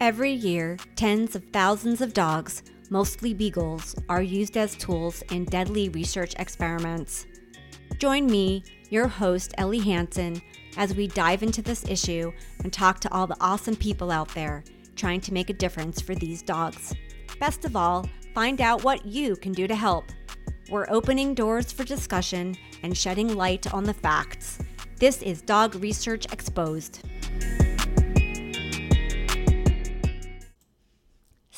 Every year, tens of thousands of dogs, mostly beagles, are used as tools in deadly research experiments. Join me, your host, Ellie Hansen, as we dive into this issue and talk to all the awesome people out there trying to make a difference for these dogs. Best of all, find out what you can do to help. We're opening doors for discussion and shedding light on the facts. This is Dog Research Exposed.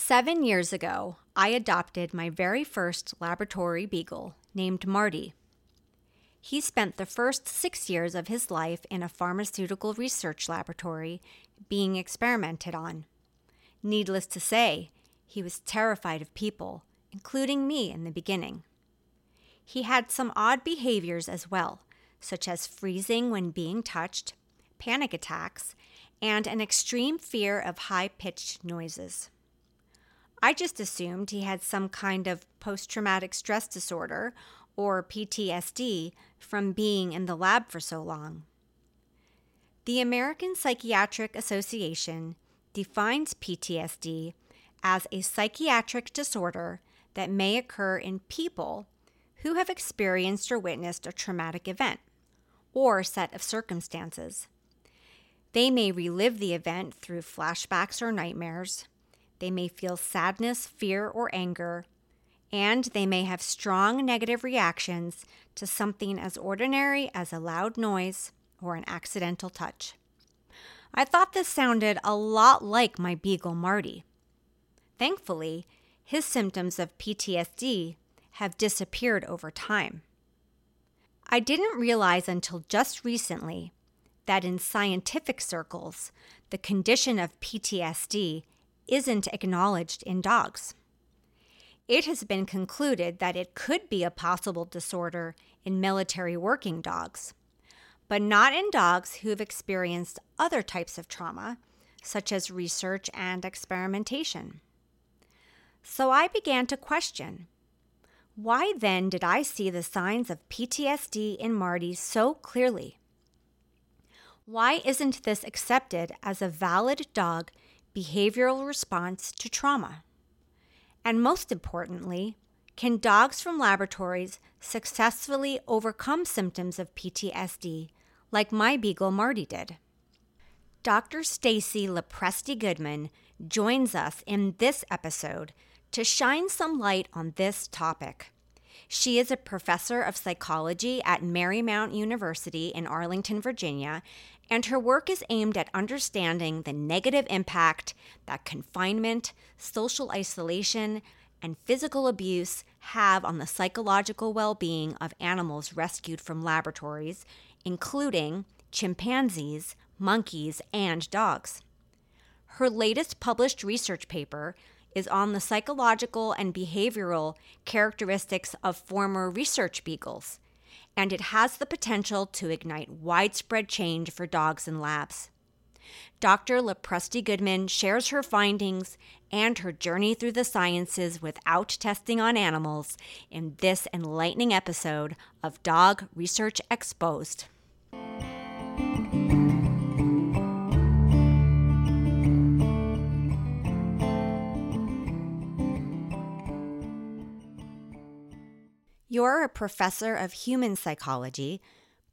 Seven years ago, I adopted my very first laboratory beagle named Marty. He spent the first six years of his life in a pharmaceutical research laboratory being experimented on. Needless to say, he was terrified of people, including me in the beginning. He had some odd behaviors as well, such as freezing when being touched, panic attacks, and an extreme fear of high pitched noises. I just assumed he had some kind of post traumatic stress disorder or PTSD from being in the lab for so long. The American Psychiatric Association defines PTSD as a psychiatric disorder that may occur in people who have experienced or witnessed a traumatic event or set of circumstances. They may relive the event through flashbacks or nightmares, they may feel sadness, fear, or anger, and they may have strong negative reactions to something as ordinary as a loud noise or an accidental touch. I thought this sounded a lot like my beagle Marty. Thankfully, his symptoms of PTSD have disappeared over time. I didn't realize until just recently that in scientific circles, the condition of PTSD isn't acknowledged in dogs. It has been concluded that it could be a possible disorder in military working dogs, but not in dogs who have experienced other types of trauma, such as research and experimentation. So I began to question why then did I see the signs of PTSD in Marty so clearly? Why isn't this accepted as a valid dog behavioral response to trauma? And most importantly, can dogs from laboratories successfully overcome symptoms of PTSD like my beagle Marty did? Dr. Stacy Lopresti Goodman joins us in this episode to shine some light on this topic. She is a professor of psychology at Marymount University in Arlington, Virginia, and her work is aimed at understanding the negative impact that confinement, social isolation, and physical abuse have on the psychological well being of animals rescued from laboratories, including chimpanzees, monkeys, and dogs. Her latest published research paper is on the psychological and behavioral characteristics of former research beagles and it has the potential to ignite widespread change for dogs in labs. Dr. Lopresti Goodman shares her findings and her journey through the sciences without testing on animals in this enlightening episode of Dog Research Exposed. You're a professor of human psychology,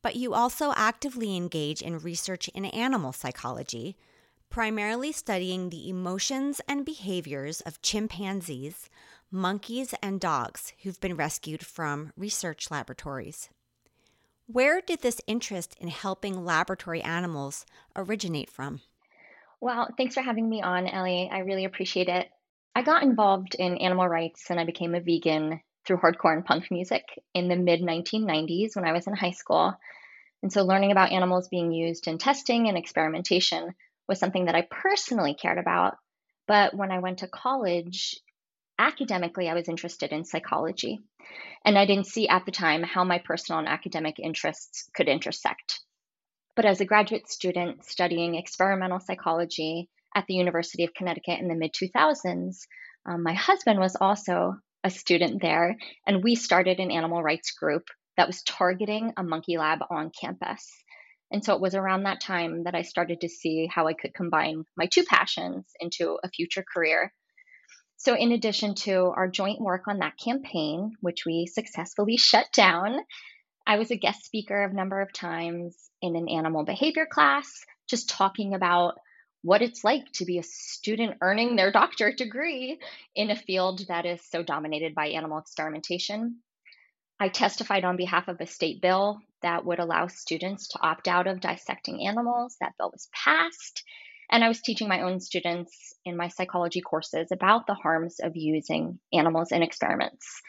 but you also actively engage in research in animal psychology, primarily studying the emotions and behaviors of chimpanzees, monkeys, and dogs who've been rescued from research laboratories. Where did this interest in helping laboratory animals originate from? Well, thanks for having me on, Ellie. I really appreciate it. I got involved in animal rights and I became a vegan through hardcore and punk music in the mid 1990s when I was in high school. And so learning about animals being used in testing and experimentation was something that I personally cared about. But when I went to college, academically, I was interested in psychology. And I didn't see at the time how my personal and academic interests could intersect. But as a graduate student studying experimental psychology at the University of Connecticut in the mid 2000s, um, my husband was also a student there, and we started an animal rights group that was targeting a monkey lab on campus. And so it was around that time that I started to see how I could combine my two passions into a future career. So, in addition to our joint work on that campaign, which we successfully shut down, I was a guest speaker a number of times in an animal behavior class, just talking about what it's like to be a student earning their doctorate degree in a field that is so dominated by animal experimentation. I testified on behalf of a state bill that would allow students to opt out of dissecting animals. That bill was passed. And I was teaching my own students in my psychology courses about the harms of using animals in experiments.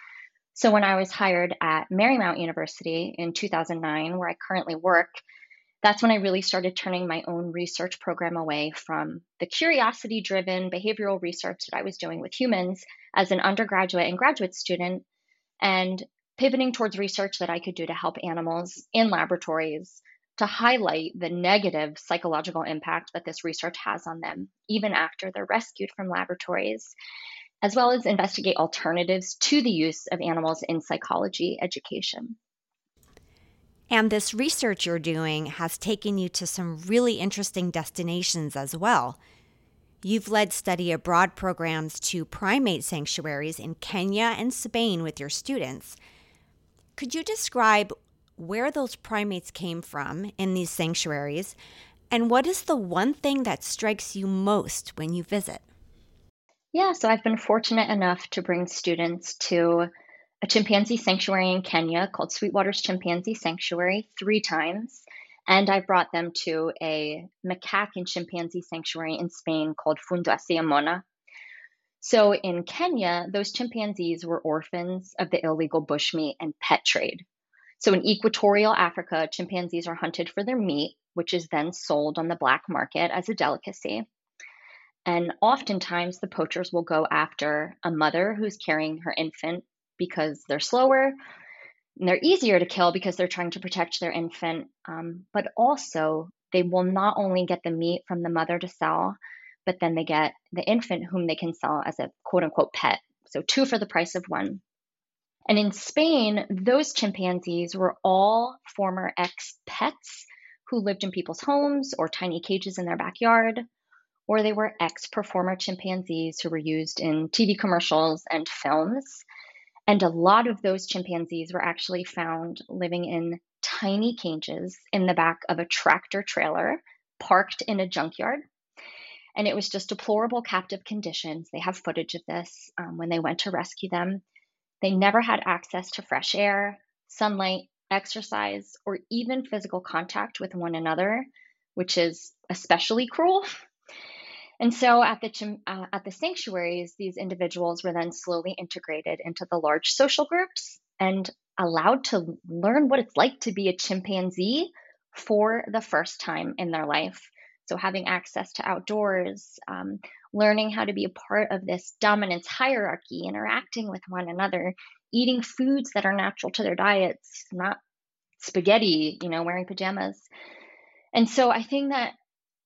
So when I was hired at Marymount University in 2009, where I currently work, that's when I really started turning my own research program away from the curiosity driven behavioral research that I was doing with humans as an undergraduate and graduate student and pivoting towards research that I could do to help animals in laboratories to highlight the negative psychological impact that this research has on them, even after they're rescued from laboratories, as well as investigate alternatives to the use of animals in psychology education. And this research you're doing has taken you to some really interesting destinations as well. You've led study abroad programs to primate sanctuaries in Kenya and Spain with your students. Could you describe where those primates came from in these sanctuaries? And what is the one thing that strikes you most when you visit? Yeah, so I've been fortunate enough to bring students to a chimpanzee sanctuary in Kenya called Sweetwaters Chimpanzee Sanctuary three times. And I brought them to a macaque and chimpanzee sanctuary in Spain called Fundación Mona. So in Kenya, those chimpanzees were orphans of the illegal bushmeat and pet trade. So in equatorial Africa, chimpanzees are hunted for their meat, which is then sold on the black market as a delicacy. And oftentimes, the poachers will go after a mother who's carrying her infant because they're slower and they're easier to kill because they're trying to protect their infant. Um, but also, they will not only get the meat from the mother to sell, but then they get the infant whom they can sell as a quote unquote pet. So, two for the price of one. And in Spain, those chimpanzees were all former ex pets who lived in people's homes or tiny cages in their backyard, or they were ex performer chimpanzees who were used in TV commercials and films. And a lot of those chimpanzees were actually found living in tiny cages in the back of a tractor trailer parked in a junkyard and it was just deplorable captive conditions. They have footage of this um, when they went to rescue them. They never had access to fresh air, sunlight, exercise, or even physical contact with one another, which is especially cruel. And so at the uh, at the sanctuaries, these individuals were then slowly integrated into the large social groups and allowed to learn what it's like to be a chimpanzee for the first time in their life. So, having access to outdoors, um, learning how to be a part of this dominance hierarchy, interacting with one another, eating foods that are natural to their diets, not spaghetti, you know, wearing pajamas. And so, I think that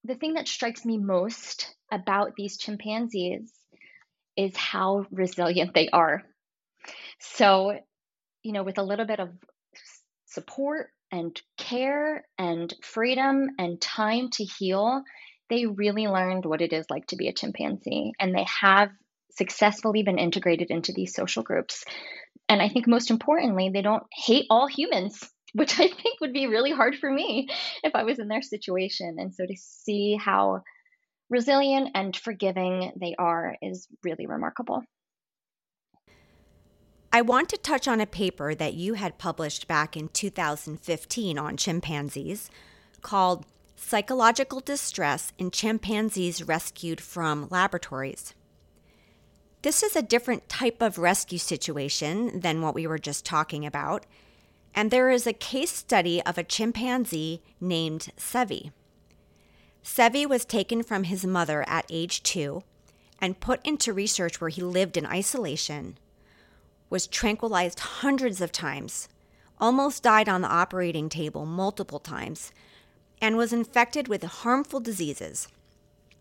the thing that strikes me most about these chimpanzees is how resilient they are. So, you know, with a little bit of support and care and freedom and time to heal, they really learned what it is like to be a chimpanzee. And they have successfully been integrated into these social groups. And I think most importantly, they don't hate all humans, which I think would be really hard for me if I was in their situation. And so to see how resilient and forgiving they are is really remarkable. I want to touch on a paper that you had published back in 2015 on chimpanzees called Psychological Distress in Chimpanzees Rescued from Laboratories. This is a different type of rescue situation than what we were just talking about, and there is a case study of a chimpanzee named Sevi. Sevi was taken from his mother at age two and put into research where he lived in isolation was tranquilized hundreds of times, almost died on the operating table multiple times, and was infected with harmful diseases.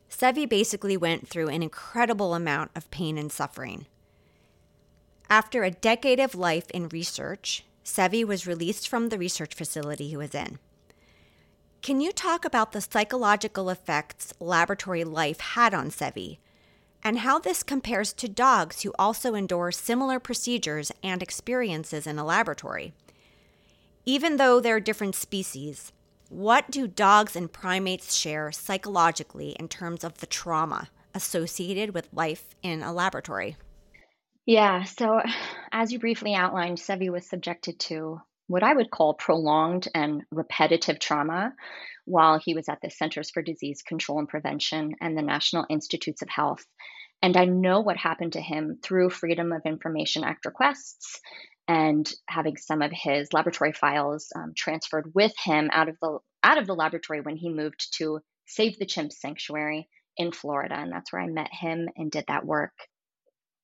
Sevi basically went through an incredible amount of pain and suffering. After a decade of life in research, Sevi was released from the research facility he was in. Can you talk about the psychological effects laboratory life had on Sevi and how this compares to dogs who also endure similar procedures and experiences in a laboratory? Even though they're different species, what do dogs and primates share psychologically in terms of the trauma associated with life in a laboratory? Yeah, so as you briefly outlined, Sevi was subjected to what I would call prolonged and repetitive trauma while he was at the Centers for Disease Control and Prevention and the National Institutes of Health. And I know what happened to him through Freedom of Information Act requests and having some of his laboratory files um, transferred with him out of the out of the laboratory when he moved to Save the Chimps Sanctuary in Florida, and that's where I met him and did that work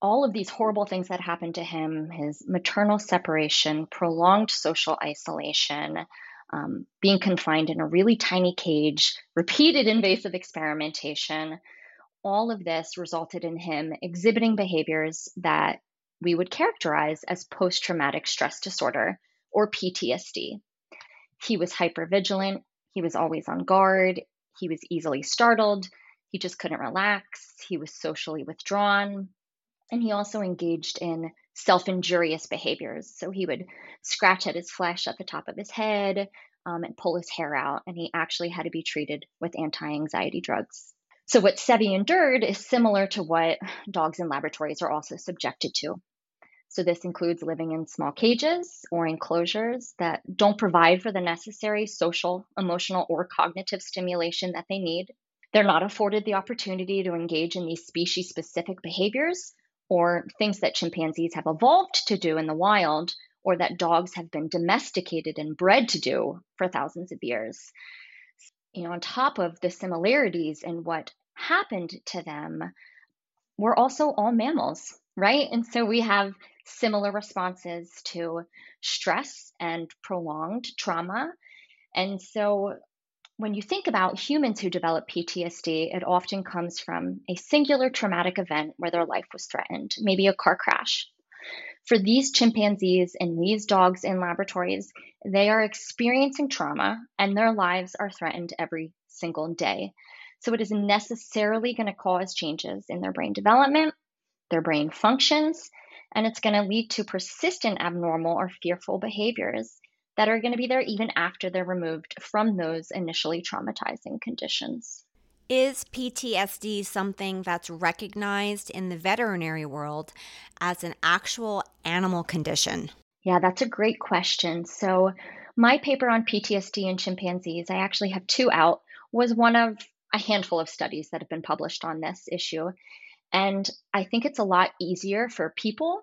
all of these horrible things that happened to him his maternal separation, prolonged social isolation, um, being confined in a really tiny cage, repeated invasive experimentation all of this resulted in him exhibiting behaviors that we would characterize as post traumatic stress disorder or PTSD. He was hypervigilant, he was always on guard, he was easily startled, he just couldn't relax, he was socially withdrawn, and he also engaged in self injurious behaviors. So he would scratch at his flesh at the top of his head um, and pull his hair out. And he actually had to be treated with anti anxiety drugs. So, what Sevi endured is similar to what dogs in laboratories are also subjected to. So, this includes living in small cages or enclosures that don't provide for the necessary social, emotional, or cognitive stimulation that they need. They're not afforded the opportunity to engage in these species specific behaviors or things that chimpanzees have evolved to do in the wild or that dogs have been domesticated and bred to do for thousands of years. You know, on top of the similarities in what happened to them, we're also all mammals, right? And so we have similar responses to stress and prolonged trauma. And so when you think about humans who develop PTSD, it often comes from a singular traumatic event where their life was threatened, maybe a car crash. For these chimpanzees and these dogs in laboratories, they are experiencing trauma and their lives are threatened every single day. So it is necessarily going to cause changes in their brain development, their brain functions, and it's going to lead to persistent abnormal or fearful behaviors that are going to be there even after they're removed from those initially traumatizing conditions. Is PTSD something that's recognized in the veterinary world as an actual animal condition? Yeah, that's a great question. So, my paper on PTSD in chimpanzees, I actually have two out, was one of a handful of studies that have been published on this issue. And I think it's a lot easier for people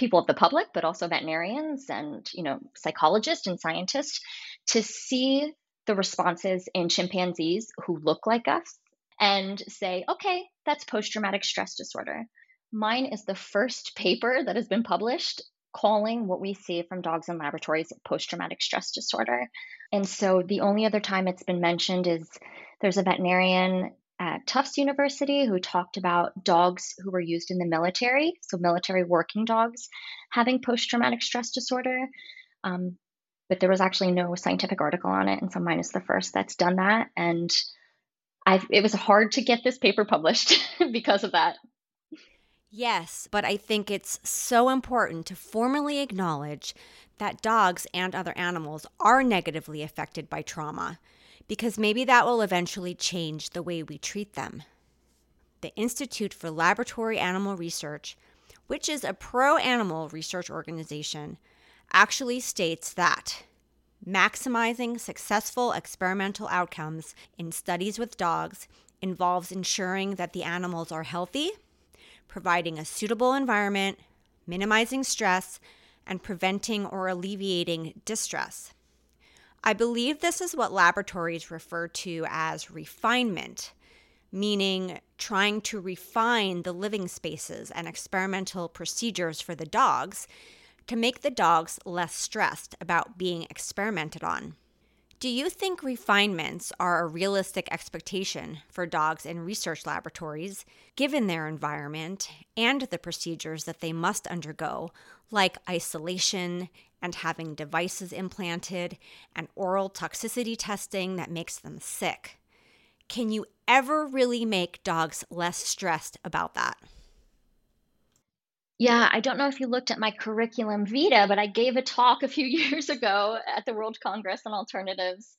people of the public, but also veterinarians and you know psychologists and scientists to see the responses in chimpanzees who look like us and say, okay, that's post traumatic stress disorder. Mine is the first paper that has been published calling what we see from dogs in laboratories post traumatic stress disorder. And so the only other time it's been mentioned is there's a veterinarian at Tufts University who talked about dogs who were used in the military, so military working dogs, having post traumatic stress disorder. Um, but there was actually no scientific article on it, and so mine is the first that's done that. And I've, it was hard to get this paper published because of that. Yes, but I think it's so important to formally acknowledge that dogs and other animals are negatively affected by trauma because maybe that will eventually change the way we treat them. The Institute for Laboratory Animal Research, which is a pro animal research organization, actually states that maximizing successful experimental outcomes in studies with dogs involves ensuring that the animals are healthy, providing a suitable environment, minimizing stress, and preventing or alleviating distress. I believe this is what laboratories refer to as refinement, meaning trying to refine the living spaces and experimental procedures for the dogs to make the dogs less stressed about being experimented on. Do you think refinements are a realistic expectation for dogs in research laboratories, given their environment and the procedures that they must undergo, like isolation and having devices implanted and oral toxicity testing that makes them sick? Can you ever really make dogs less stressed about that? Yeah, I don't know if you looked at my curriculum vitae, but I gave a talk a few years ago at the World Congress on Alternatives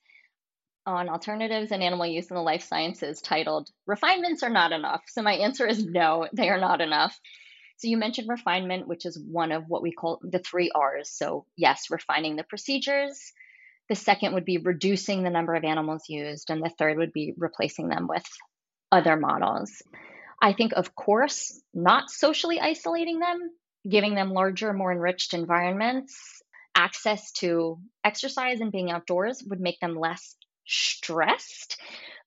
on alternatives and animal use in the life sciences titled Refinements Are Not Enough. So my answer is no, they are not enough. So you mentioned refinement, which is one of what we call the three R's. So, yes, refining the procedures. The second would be reducing the number of animals used. And the third would be replacing them with other models. I think, of course, not socially isolating them, giving them larger, more enriched environments, access to exercise and being outdoors would make them less stressed.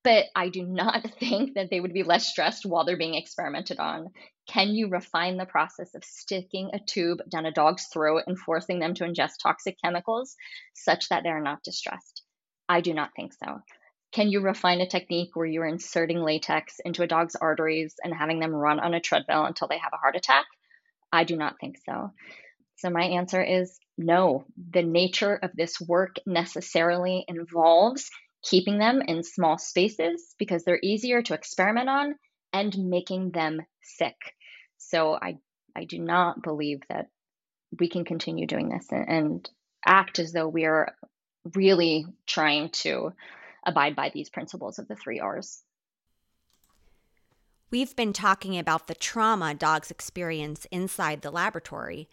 But I do not think that they would be less stressed while they're being experimented on. Can you refine the process of sticking a tube down a dog's throat and forcing them to ingest toxic chemicals such that they're not distressed? I do not think so. Can you refine a technique where you're inserting latex into a dog's arteries and having them run on a treadmill until they have a heart attack? I do not think so. So, my answer is no. The nature of this work necessarily involves keeping them in small spaces because they're easier to experiment on and making them sick. So, I, I do not believe that we can continue doing this and, and act as though we are really trying to abide by these principles of the three R's. We've been talking about the trauma dogs experience inside the laboratory,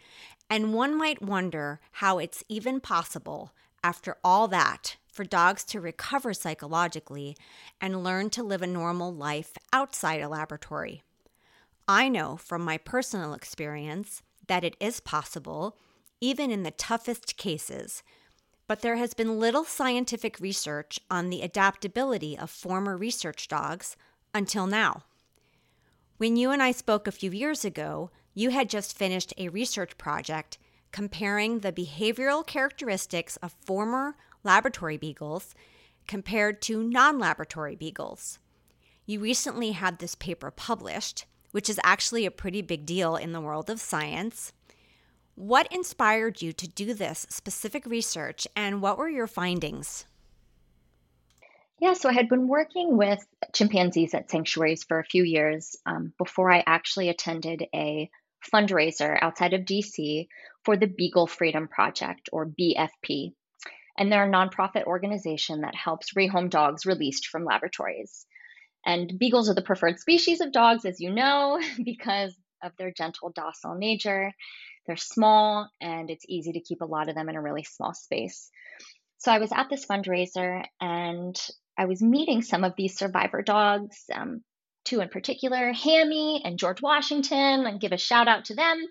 and one might wonder how it's even possible, after all that, for dogs to recover psychologically and learn to live a normal life outside a laboratory. I know from my personal experience that it is possible, even in the toughest cases, but there has been little scientific research on the adaptability of former research dogs until now. When you and I spoke a few years ago, you had just finished a research project comparing the behavioral characteristics of former laboratory beagles compared to non laboratory beagles. You recently had this paper published, which is actually a pretty big deal in the world of science. What inspired you to do this specific research and what were your findings? Yeah, so I had been working with chimpanzees at sanctuaries for a few years um, before I actually attended a fundraiser outside of DC for the Beagle Freedom Project, or BFP. And they're a nonprofit organization that helps rehome dogs released from laboratories. And beagles are the preferred species of dogs, as you know, because of their gentle, docile nature. They're small and it's easy to keep a lot of them in a really small space. So I was at this fundraiser and I was meeting some of these survivor dogs, um, two in particular, Hammy and George Washington, and give a shout out to them.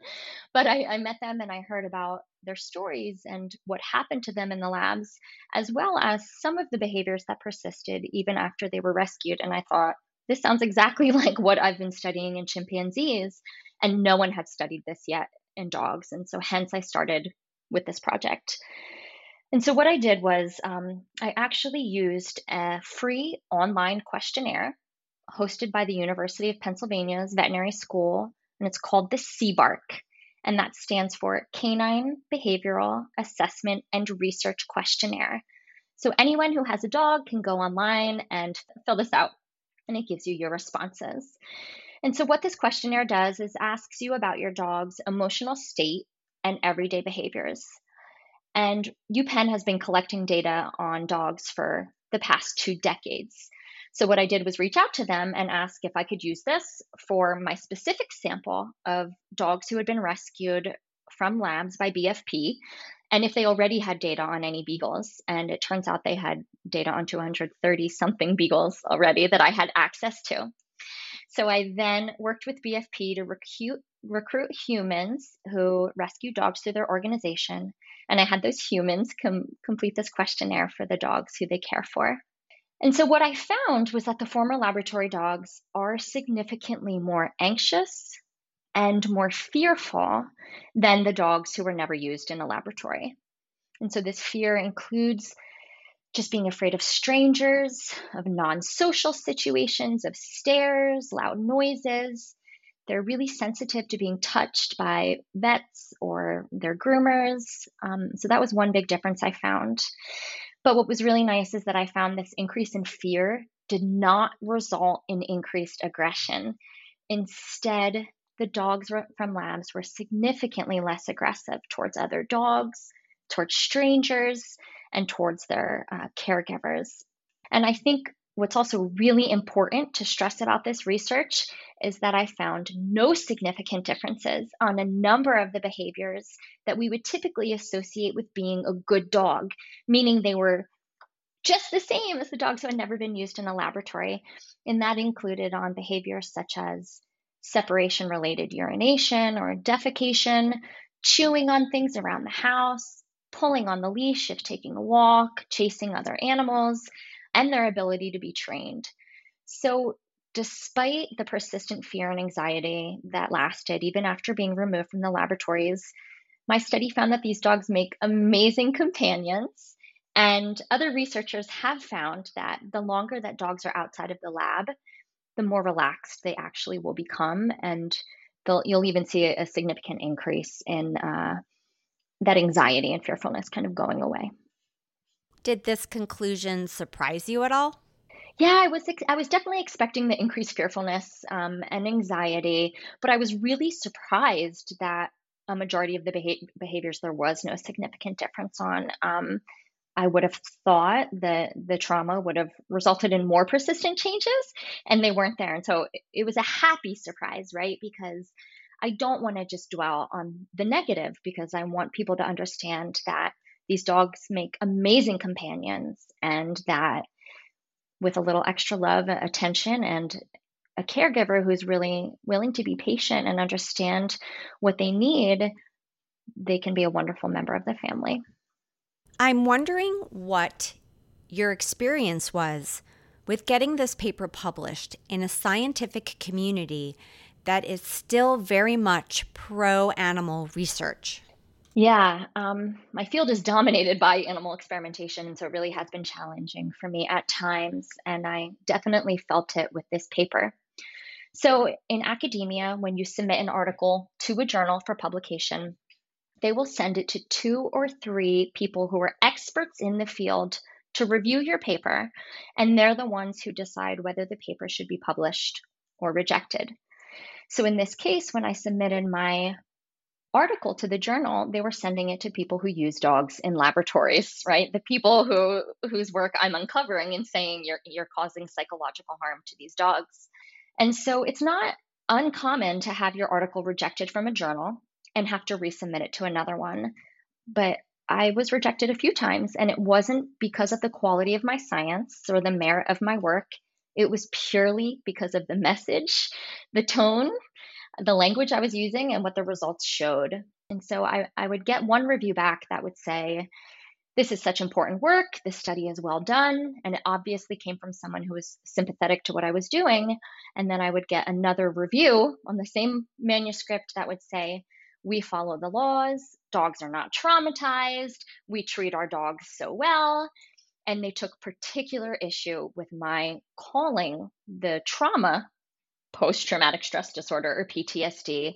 But I, I met them and I heard about their stories and what happened to them in the labs, as well as some of the behaviors that persisted even after they were rescued. And I thought, this sounds exactly like what I've been studying in chimpanzees, and no one had studied this yet in dogs. And so, hence, I started with this project. And so, what I did was um, I actually used a free online questionnaire hosted by the University of Pennsylvania's veterinary school, and it's called the C-BARQ, and that stands for Canine Behavioral Assessment and Research Questionnaire. So, anyone who has a dog can go online and fill this out, and it gives you your responses. And so, what this questionnaire does is asks you about your dog's emotional state and everyday behaviors. And UPenn has been collecting data on dogs for the past two decades. So, what I did was reach out to them and ask if I could use this for my specific sample of dogs who had been rescued from labs by BFP and if they already had data on any beagles. And it turns out they had data on 230 something beagles already that I had access to. So I then worked with BFP to recruit, recruit humans who rescue dogs through their organization. And I had those humans com- complete this questionnaire for the dogs who they care for. And so what I found was that the former laboratory dogs are significantly more anxious and more fearful than the dogs who were never used in a laboratory. And so this fear includes just being afraid of strangers, of non social situations, of stairs, loud noises. They're really sensitive to being touched by vets or their groomers. Um, so that was one big difference I found. But what was really nice is that I found this increase in fear did not result in increased aggression. Instead, the dogs from labs were significantly less aggressive towards other dogs, towards strangers, and towards their uh, caregivers. And I think what's also really important to stress about this research is that I found no significant differences on a number of the behaviors that we would typically associate with being a good dog, meaning they were just the same as the dogs who had never been used in a laboratory. And that included on behaviors such as separation related urination or defecation, chewing on things around the house, pulling on the leash if taking a walk, chasing other animals, and their ability to be trained. So, despite the persistent fear and anxiety that lasted even after being removed from the laboratories, my study found that these dogs make amazing companions. And other researchers have found that the longer that dogs are outside of the lab, the more relaxed they actually will become. And you'll even see a, significant increase in uh, that anxiety and fearfulness kind of going away. Did this conclusion surprise you at all? Yeah, I was I was definitely expecting the increased fearfulness um, and anxiety, but I was really surprised that a majority of the beha- behaviors there was no significant difference on. Um, I would have thought that the trauma would have resulted in more persistent changes, and they weren't there. And so it was a happy surprise, right? Because I don't want to just dwell on the negative because I want people to understand that these dogs make amazing companions and that with a little extra love, attention, and a caregiver who's really willing to be patient and understand what they need, they can be a wonderful member of the family. I'm wondering what your experience was with getting this paper published in a scientific community that is still very much pro animal research. Yeah, um, my field is dominated by animal experimentation, and so it really has been challenging for me at times, and I definitely felt it with this paper. So, in academia, when you submit an article to a journal for publication, they will send it to two or three people who are experts in the field to review your paper, and they're the ones who decide whether the paper should be published or rejected. So, in this case, when I submitted my article to the journal, they were sending it to people who use dogs in laboratories, right? The people who whose work I'm uncovering and saying you're you're causing psychological harm to these dogs. And so it's not uncommon to have your article rejected from a journal and have to resubmit it to another one. But I was rejected a few times, and it wasn't because of the quality of my science or the merit of my work. It was purely because of the message, the tone, the language I was using and what the results showed. And so I, I would get one review back that would say, This is such important work. This study is well done. And it obviously came from someone who was sympathetic to what I was doing. And then I would get another review on the same manuscript that would say, We follow the laws. Dogs are not traumatized. We treat our dogs so well. And they took particular issue with my calling the trauma post traumatic stress disorder or PTSD.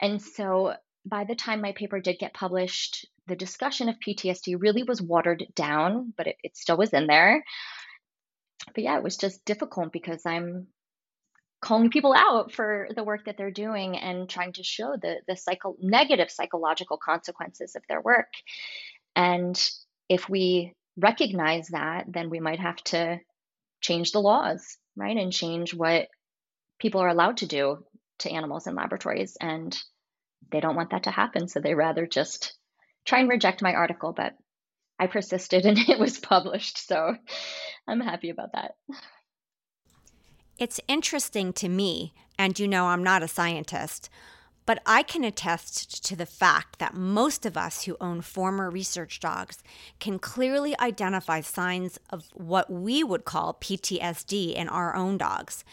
And so by the time my paper did get published, the discussion of PTSD really was watered down, but it, it still was in there. But yeah, it was just difficult because I'm calling people out for the work that they're doing and trying to show the the psycho negative psychological consequences of their work. And if we recognize that, then we might have to change the laws, right? And change what people are allowed to do to animals in laboratories. And they don't want that to happen. So they rather just try and reject my article. But I persisted and it was published. So I'm happy about that. It's interesting to me, and you know, I'm not a scientist, but I can attest to the fact that most of us who own former research dogs can clearly identify signs of what we would call PTSD in our own dogs.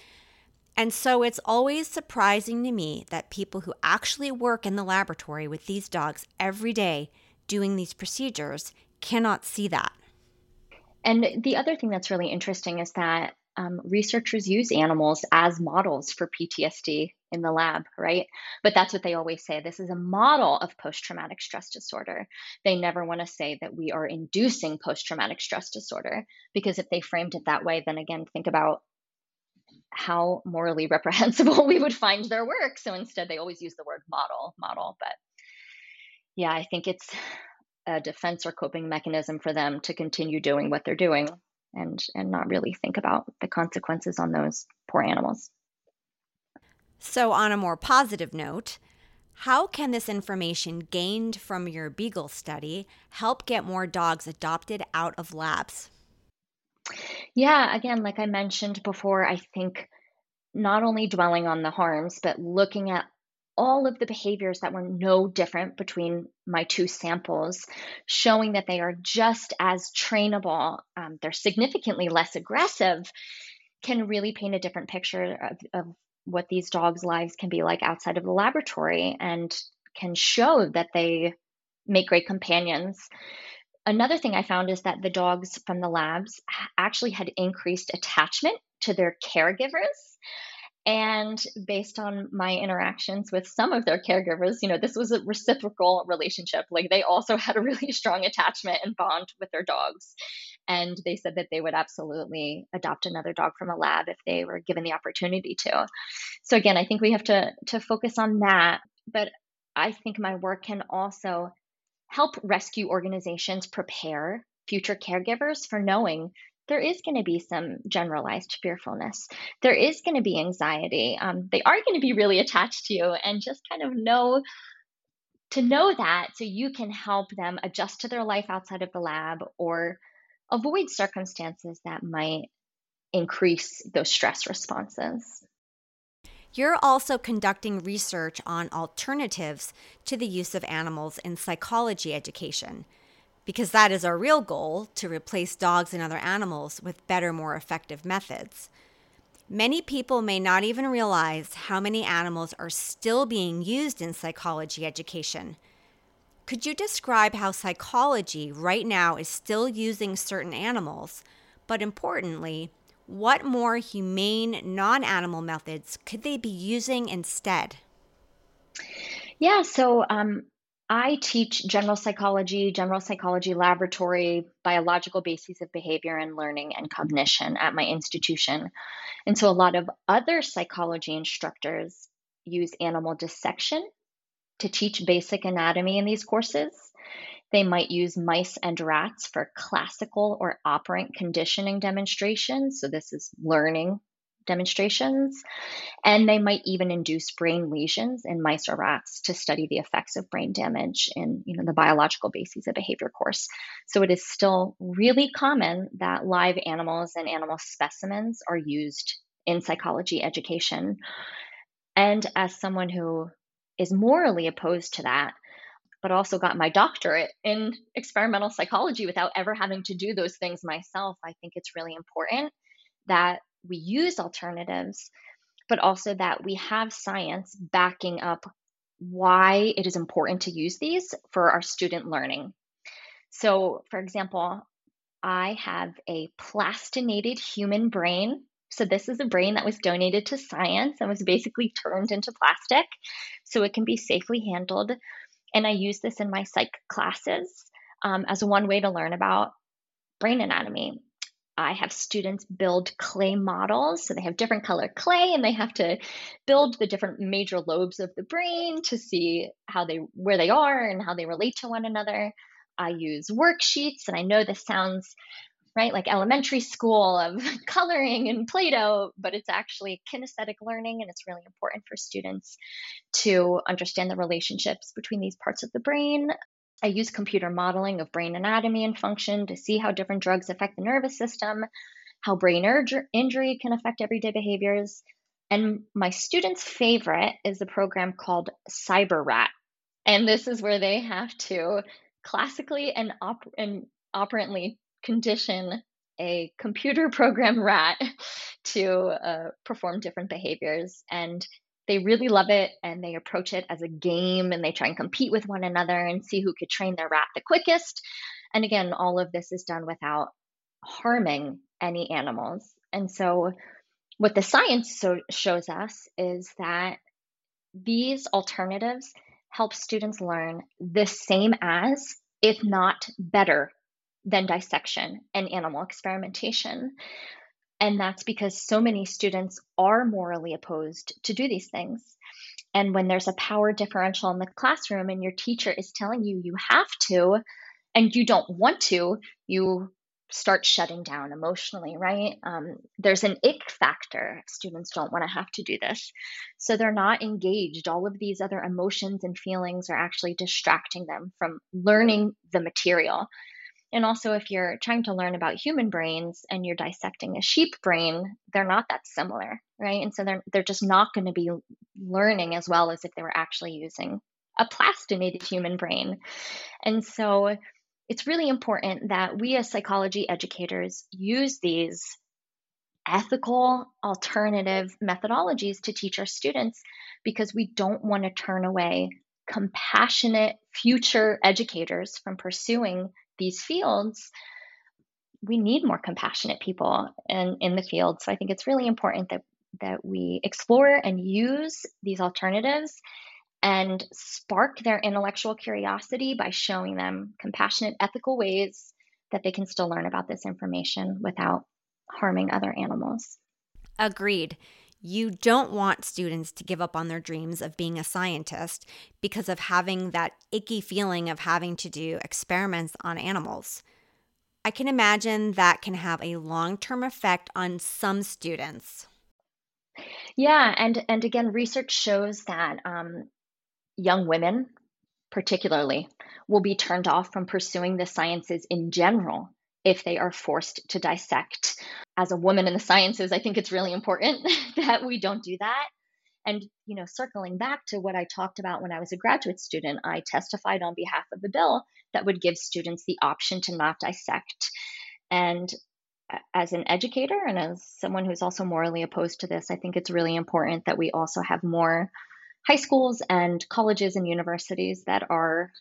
And so it's always surprising to me that people who actually work in the laboratory with these dogs every day doing these procedures cannot see that. And the other thing that's really interesting is that um, researchers use animals as models for PTSD in the lab, right? But that's what they always say. This is a model of post traumatic stress disorder. They never want to say that we are inducing post traumatic stress disorder because if they framed it that way, then again, think about how morally reprehensible we would find their work. So instead, they always use the word model, model. But yeah, I think it's a defense or coping mechanism for them to continue doing what they're doing and and not really think about the consequences on those poor animals. So on a more positive note, how can this information gained from your Beagle study help get more dogs adopted out of labs? Yeah, again, like I mentioned before, I think not only dwelling on the harms, but looking at all of the behaviors that were no different between my two samples, showing that they are just as trainable, um, they're significantly less aggressive, can really paint a different picture of, of what these dogs' lives can be like outside of the laboratory and can show that they make great companions. Another thing I found is that the dogs from the labs actually had increased attachment to their caregivers and based on my interactions with some of their caregivers, you know, this was a reciprocal relationship. Like they also had a really strong attachment and bond with their dogs. And they said that they would absolutely adopt another dog from a lab if they were given the opportunity to. So again, I think we have to to focus on that. But I think my work can also help rescue organizations prepare future caregivers for knowing there is going to be some generalized fearfulness. There is going to be anxiety. Um, they are going to be really attached to you, and just kind of know to know that so you can help them adjust to their life outside of the lab or avoid circumstances that might increase those stress responses. You're also conducting research on alternatives to the use of animals in psychology education because that is our real goal to replace dogs and other animals with better, more effective methods. Many people may not even realize how many animals are still being used in psychology education. Could you describe how psychology right now is still using certain animals, but importantly, what more humane non animal methods could they be using instead? Yeah, so um, I teach general psychology, general psychology laboratory, biological bases of behavior and learning and cognition at my institution. And so a lot of other psychology instructors use animal dissection to teach basic anatomy in these courses. They might use mice and rats for classical or operant conditioning demonstrations. So, this is learning demonstrations. And they might even induce brain lesions in mice or rats to study the effects of brain damage in you know, the biological bases of behavior course. So it is still really common that live animals and animal specimens are used in psychology education. And as someone who is morally opposed to that, but also got my doctorate in experimental psychology without ever having to do those things myself, I think it's really important that we use alternatives, but also that we have science backing up why it is important to use these for our student learning. So, for example, I have a plastinated human brain. So, this is a brain that was donated to science and was basically turned into plastic so it can be safely handled. And I use this in my psych classes um, as one way to learn about brain anatomy. I have students build clay models. So they have different color clay and they have to build the different major lobes of the brain to see how they where they are and how they relate to one another. I use worksheets and I know this sounds right like elementary school of coloring and Play-Doh, but it's actually kinesthetic learning and it's really important for students to understand the relationships between these parts of the brain I use computer modeling of brain anatomy and function to see how different drugs affect the nervous system, how brain injury can affect everyday behaviors. And my students' favorite is a program called Cyber Rat. And this is where they have to classically and, op- and operantly condition a computer program rat to uh, perform different behaviors. And they really love it and they approach it as a game and they try and compete with one another and see who could train their rat the quickest. And again, all of this is done without harming any animals. And so, what the science so shows us is that these alternatives help students learn the same as, if not better, than dissection and animal experimentation. And that's because so many students are morally opposed to do these things. And when there's a power differential in the classroom and your teacher is telling you you have to and you don't want to, you start shutting down emotionally, right? Um, there's an ick factor. Students don't want to have to do this. So they're not engaged. All of these other emotions and feelings are actually distracting them from learning the material. And also, if you're trying to learn about human brains and you're dissecting a sheep brain, they're not that similar, right? And so they're, they're just not going to be learning as well as if they were actually using a plastinated human brain. And so, it's really important that we as psychology educators use these ethical alternative methodologies to teach our students because we don't want to turn away compassionate future educators from pursuing these fields we need more compassionate people in, in the field so i think it's really important that that we explore and use these alternatives and spark their intellectual curiosity by showing them compassionate, ethical ways that they can still learn about this information without harming other animals. Agreed. You don't want students to give up on their dreams of being a scientist because of having that icky feeling of having to do experiments on animals. I can imagine that can have a long term effect on some students. Yeah, and and again, research shows that um, young women, particularly, will be turned off from pursuing the sciences in general if they are forced to dissect. As a woman in the sciences, I think it's really important that we don't do that. And, you know, circling back to what I talked about when I was a graduate student, I testified on behalf of the bill that would give students the option to not dissect. And as an educator and as someone who's also morally opposed to this, I think it's really important that we also have more high schools and colleges and universities that are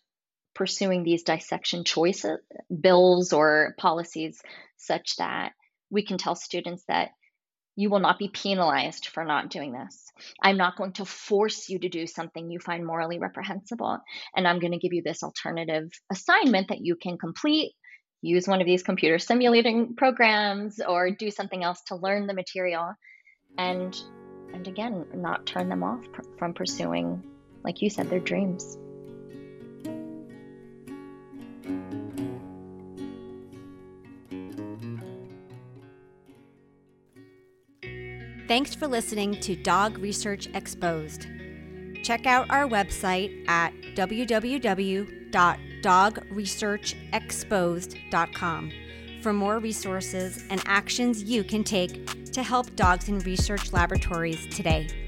pursuing these dissection choices uh, bills or policies such that we can tell students that you will not be penalized for not doing this. I'm not going to force you to do something you find morally reprehensible. And I'm going to give you this alternative assignment that you can complete, use one of these computer simulating programs, or do something else to learn the material. And and again, not turn them off pr- from pursuing, like you said, their dreams. Thanks for listening to Dog Research Exposed. Check out our website at www.dogresearchexposed.com for more resources and actions you can take to help dogs in research laboratories today.